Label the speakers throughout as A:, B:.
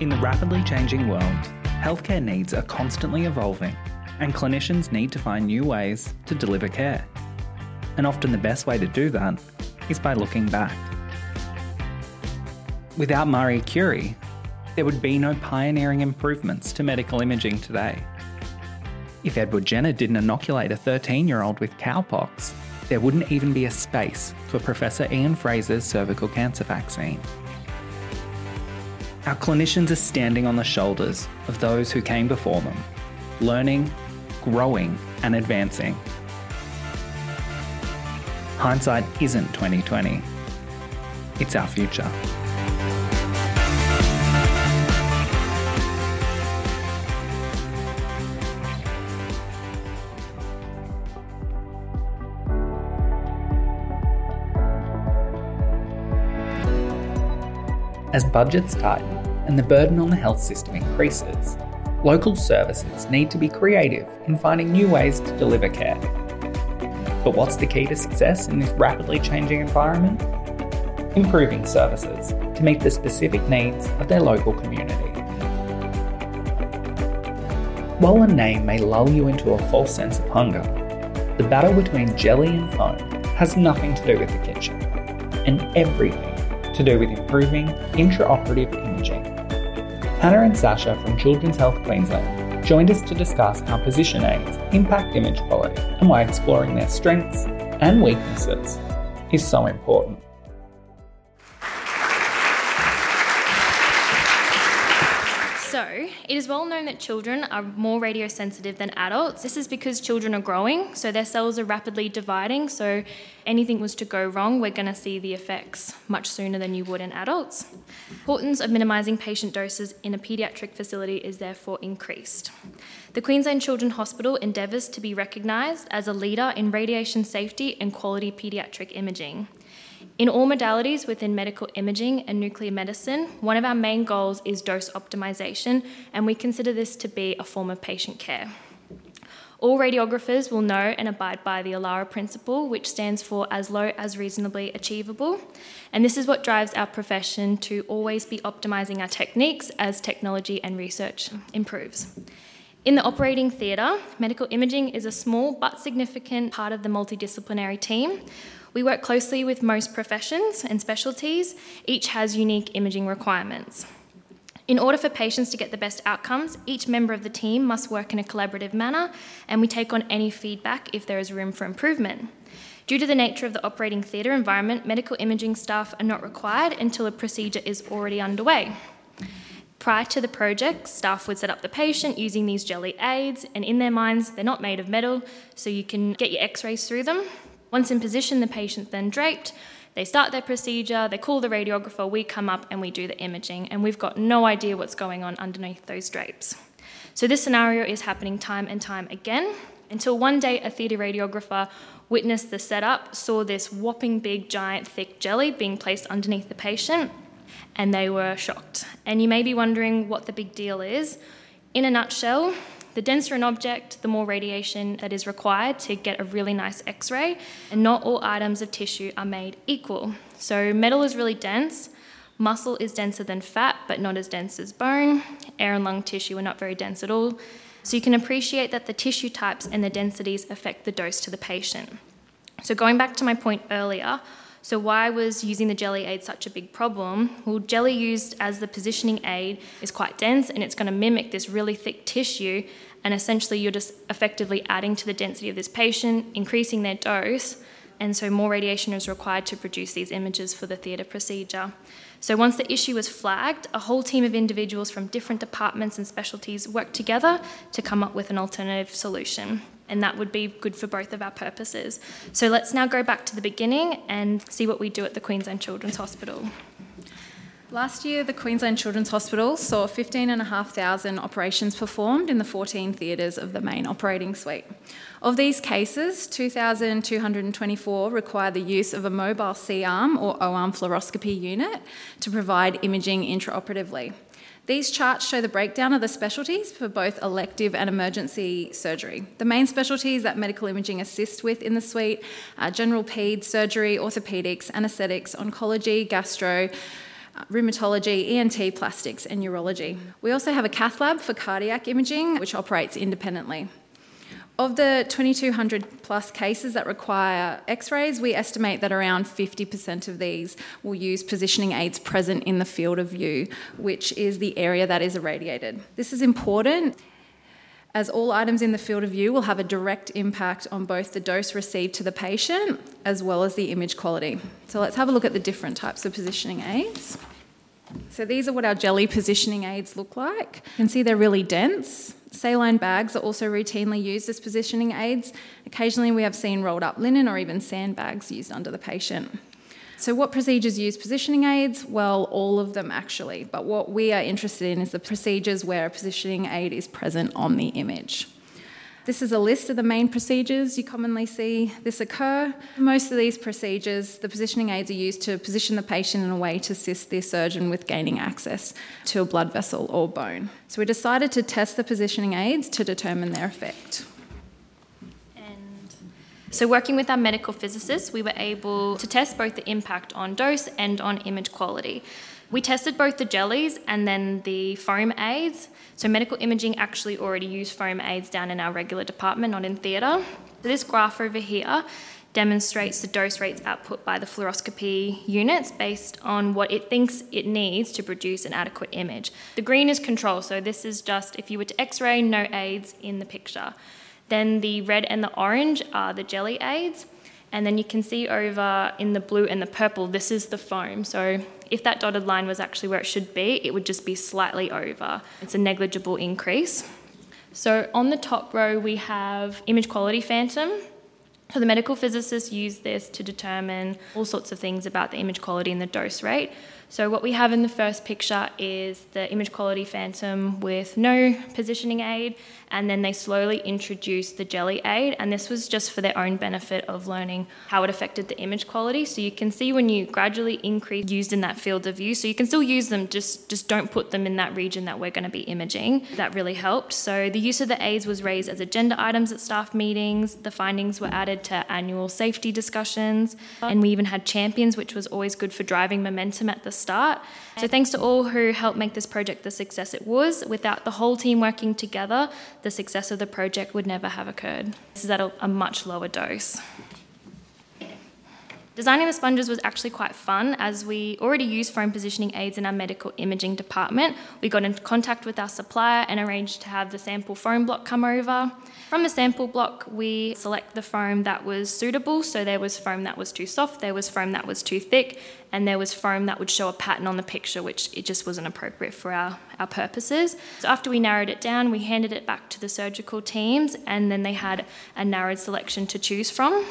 A: In the rapidly changing world, healthcare needs are constantly evolving, and clinicians need to find new ways to deliver care. And often the best way to do that is by looking back. Without Marie Curie, there would be no pioneering improvements to medical imaging today. If Edward Jenner didn't inoculate a 13 year old with cowpox, there wouldn't even be a space for Professor Ian Frazer's cervical cancer vaccine. Our clinicians are standing on the shoulders of those who came before them, learning, growing, and advancing. Hindsight isn't 2020. It's our future. As budgets tighten and the burden on the health system increases, local services need to be creative in finding new ways to deliver care. But what's the key to success in this rapidly changing environment? Improving services to meet the specific needs of their local community. While a name may lull you into a false sense of hunger, the battle between jelly and foam has nothing to do with the kitchen, and everything to do with improving intraoperative imaging. Hannah and Sasha from Children's Health Queensland joined us to discuss how position aids impact image quality and why exploring their strengths and weaknesses is so important.
B: It is well known that children are more radiosensitive than adults. This is because children are growing, so their cells are rapidly dividing. So, anything was to go wrong, we're going to see the effects much sooner than you would in adults. Importance of minimising patient doses in a paediatric facility is therefore increased. The Queensland Children's Hospital endeavours to be recognised as a leader in radiation safety and quality paediatric imaging. In all modalities within medical imaging and nuclear medicine, one of our main goals is dose optimisation, and we consider this to be a form of patient care. All radiographers will know and abide by the ALARA principle, which stands for as low as reasonably achievable. And this is what drives our profession to always be optimizing our techniques as technology and research improves. In the operating theatre, medical imaging is a small but significant part of the multidisciplinary team. We work closely with most professions and specialties, each has unique imaging requirements. In order for patients to get the best outcomes, each member of the team must work in a collaborative manner, and we take on any feedback if there is room for improvement. Due to the nature of the operating theatre environment, medical imaging staff are not required until a procedure is already underway. Prior to the project, staff would set up the patient using these jelly aids, and in their minds, they're not made of metal, so you can get your x rays through them. Once in position, the patient's then draped. They start their procedure, they call the radiographer, we come up and we do the imaging, and we've got no idea what's going on underneath those drapes. So, this scenario is happening time and time again until one day a theatre radiographer witnessed the setup, saw this whopping big, giant, thick jelly being placed underneath the patient, and they were shocked. And you may be wondering what the big deal is. In a nutshell, the denser an object, the more radiation that is required to get a really nice x ray, and not all items of tissue are made equal. So, metal is really dense, muscle is denser than fat, but not as dense as bone, air and lung tissue are not very dense at all. So, you can appreciate that the tissue types and the densities affect the dose to the patient. So, going back to my point earlier, so, why was using the jelly aid such a big problem? Well, jelly used as the positioning aid is quite dense and it's going to mimic this really thick tissue, and essentially, you're just effectively adding to the density of this patient, increasing their dose, and so more radiation is required to produce these images for the theatre procedure. So, once the issue was flagged, a whole team of individuals from different departments and specialties worked together to come up with an alternative solution and that would be good for both of our purposes. So let's now go back to the beginning and see what we do at the Queensland Children's Hospital.
C: Last year, the Queensland Children's Hospital saw 15,500 operations performed in the 14 theatres of the main operating suite. Of these cases, 2,224 require the use of a mobile C arm or O arm fluoroscopy unit to provide imaging intraoperatively. These charts show the breakdown of the specialties for both elective and emergency surgery. The main specialties that medical imaging assists with in the suite are general peds, surgery, orthopaedics, anaesthetics, oncology, gastro, rheumatology, ENT, plastics, and urology. We also have a cath lab for cardiac imaging, which operates independently. Of the 2,200 plus cases that require x rays, we estimate that around 50% of these will use positioning aids present in the field of view, which is the area that is irradiated. This is important as all items in the field of view will have a direct impact on both the dose received to the patient as well as the image quality. So let's have a look at the different types of positioning aids. So these are what our jelly positioning aids look like. You can see they're really dense. Saline bags are also routinely used as positioning aids. Occasionally, we have seen rolled up linen or even sandbags used under the patient. So, what procedures use positioning aids? Well, all of them actually, but what we are interested in is the procedures where a positioning aid is present on the image. This is a list of the main procedures you commonly see this occur. Most of these procedures, the positioning aids are used to position the patient in a way to assist the surgeon with gaining access to a blood vessel or bone. So we decided to test the positioning aids to determine their effect.
B: So, working with our medical physicists, we were able to test both the impact on dose and on image quality. We tested both the jellies and then the foam aids. So, medical imaging actually already use foam aids down in our regular department, not in theatre. So, this graph over here demonstrates the dose rates output by the fluoroscopy units based on what it thinks it needs to produce an adequate image. The green is control, so this is just if you were to x ray, no aids in the picture. Then the red and the orange are the jelly aids. And then you can see over in the blue and the purple, this is the foam. So if that dotted line was actually where it should be, it would just be slightly over. It's a negligible increase. So on the top row, we have image quality phantom. So the medical physicists use this to determine all sorts of things about the image quality and the dose rate. So what we have in the first picture is the image quality phantom with no positioning aid, and then they slowly introduced the jelly aid, and this was just for their own benefit of learning how it affected the image quality. So you can see when you gradually increase used in that field of view, so you can still use them, just just don't put them in that region that we're going to be imaging. That really helped. So the use of the aids was raised as agenda items at staff meetings. The findings were added to annual safety discussions, and we even had champions, which was always good for driving momentum at the start. So thanks to all who helped make this project the success it was. Without the whole team working together, the success of the project would never have occurred. This is at a, a much lower dose. Designing the sponges was actually quite fun as we already use foam positioning aids in our medical imaging department. We got in contact with our supplier and arranged to have the sample foam block come over. From the sample block, we select the foam that was suitable. So there was foam that was too soft, there was foam that was too thick, and there was foam that would show a pattern on the picture, which it just wasn't appropriate for our, our purposes. So after we narrowed it down, we handed it back to the surgical teams, and then they had a narrowed selection to choose from.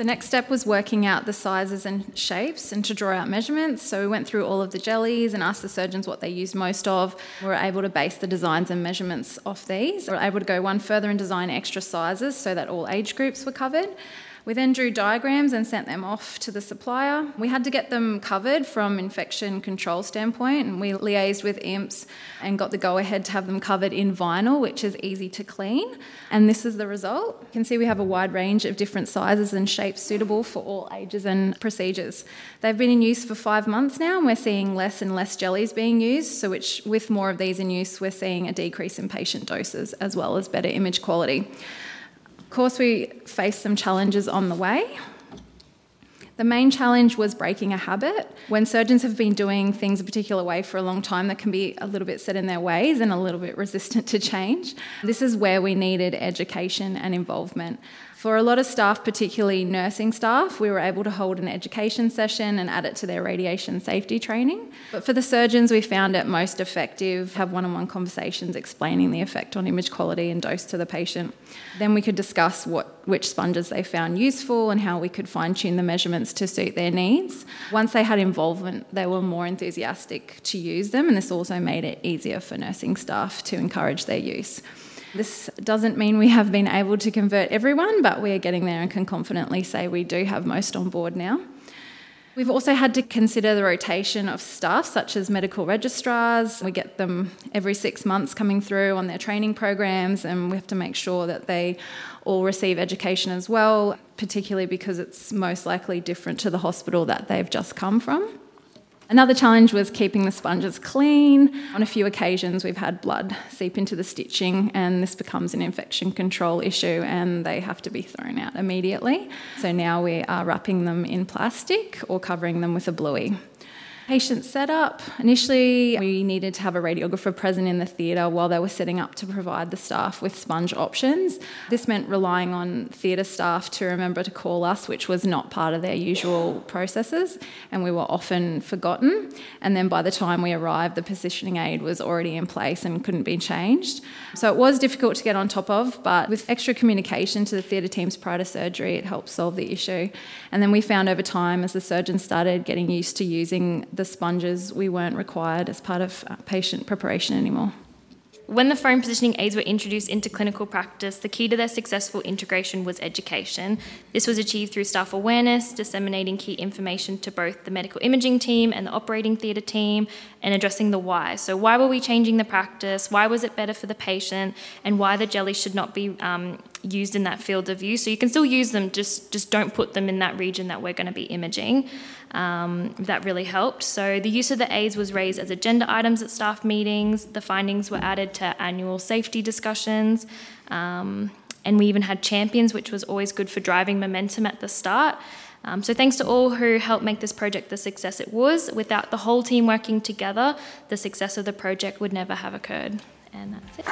C: The next step was working out the sizes and shapes and to draw out measurements. So we went through all of the jellies and asked the surgeons what they used most of. We were able to base the designs and measurements off these. We were able to go one further and design extra sizes so that all age groups were covered. We then drew diagrams and sent them off to the supplier. We had to get them covered from infection control standpoint, and we liaised with IMPS and got the go ahead to have them covered in vinyl, which is easy to clean. And this is the result. You can see we have a wide range of different sizes and shapes suitable for all ages and procedures. They've been in use for five months now, and we're seeing less and less jellies being used. So, which with more of these in use, we're seeing a decrease in patient doses as well as better image quality. Of course, we faced some challenges on the way. The main challenge was breaking a habit. When surgeons have been doing things a particular way for a long time, that can be a little bit set in their ways and a little bit resistant to change. This is where we needed education and involvement. For a lot of staff, particularly nursing staff, we were able to hold an education session and add it to their radiation safety training. But for the surgeons, we found it most effective have one-on-one conversations explaining the effect on image quality and dose to the patient. Then we could discuss what which sponges they found useful and how we could fine-tune the measurements to suit their needs. Once they had involvement, they were more enthusiastic to use them, and this also made it easier for nursing staff to encourage their use. This doesn't mean we have been able to convert everyone, but we are getting there and can confidently say we do have most on board now. We've also had to consider the rotation of staff, such as medical registrars. We get them every six months coming through on their training programs, and we have to make sure that they all receive education as well, particularly because it's most likely different to the hospital that they've just come from. Another challenge was keeping the sponges clean. On a few occasions, we've had blood seep into the stitching, and this becomes an infection control issue, and they have to be thrown out immediately. So now we are wrapping them in plastic or covering them with a bluey patient setup. Initially, we needed to have a radiographer present in the theatre while they were setting up to provide the staff with sponge options. This meant relying on theatre staff to remember to call us, which was not part of their usual processes, and we were often forgotten. And then by the time we arrived, the positioning aid was already in place and couldn't be changed. So it was difficult to get on top of, but with extra communication to the theatre teams prior to surgery, it helped solve the issue. And then we found over time, as the surgeons started getting used to using the sponges, we weren't required as part of uh, patient preparation anymore.
B: When the foam positioning aids were introduced into clinical practice, the key to their successful integration was education. This was achieved through staff awareness, disseminating key information to both the medical imaging team and the operating theatre team, and addressing the why. So, why were we changing the practice? Why was it better for the patient? And why the jelly should not be um, used in that field of view. So, you can still use them, just, just don't put them in that region that we're going to be imaging. Um, that really helped. So, the use of the aids was raised as agenda items at staff meetings. The findings were added to annual safety discussions. Um, and we even had champions, which was always good for driving momentum at the start. Um, so, thanks to all who helped make this project the success it was. Without the whole team working together, the success of the project would never have occurred. And that's it.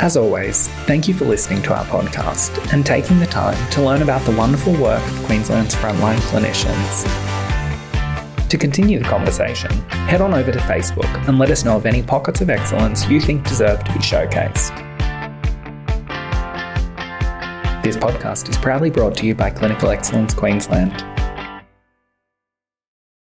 A: As always, thank you for listening to our podcast and taking the time to learn about the wonderful work of Queensland's frontline clinicians. To continue the conversation, head on over to Facebook and let us know of any pockets of excellence you think deserve to be showcased. This podcast is proudly brought to you by Clinical Excellence Queensland.